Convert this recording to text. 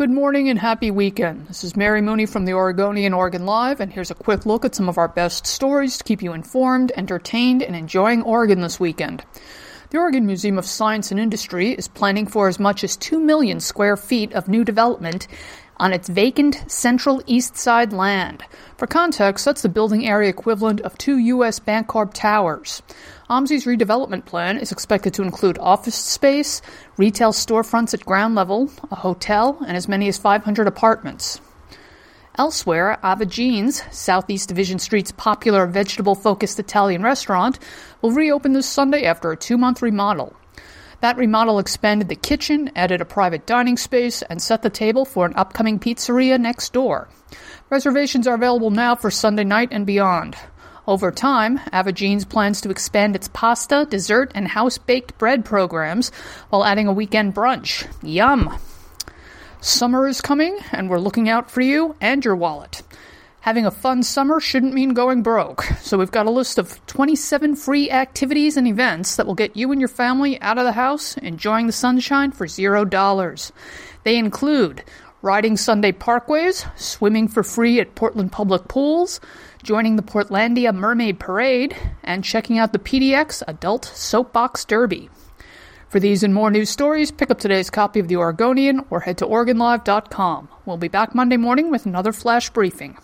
Good morning and happy weekend. This is Mary Mooney from the Oregonian Oregon Live, and here's a quick look at some of our best stories to keep you informed, entertained, and enjoying Oregon this weekend. The Oregon Museum of Science and Industry is planning for as much as 2 million square feet of new development on its vacant central east side land. For context, that's the building area equivalent of two U.S. Bancorp towers. OMSI's redevelopment plan is expected to include office space, retail storefronts at ground level, a hotel, and as many as 500 apartments. Elsewhere, Ava Gene's, Southeast Division Street's popular vegetable focused Italian restaurant, will reopen this Sunday after a two month remodel. That remodel expanded the kitchen, added a private dining space, and set the table for an upcoming pizzeria next door. Reservations are available now for Sunday night and beyond. Over time, Ava Gene's plans to expand its pasta, dessert, and house baked bread programs while adding a weekend brunch. Yum! Summer is coming, and we're looking out for you and your wallet. Having a fun summer shouldn't mean going broke, so we've got a list of 27 free activities and events that will get you and your family out of the house enjoying the sunshine for zero dollars. They include riding Sunday parkways, swimming for free at Portland Public Pools, joining the Portlandia Mermaid Parade, and checking out the PDX Adult Soapbox Derby. For these and more news stories, pick up today's copy of The Oregonian or head to OregonLive.com. We'll be back Monday morning with another flash briefing.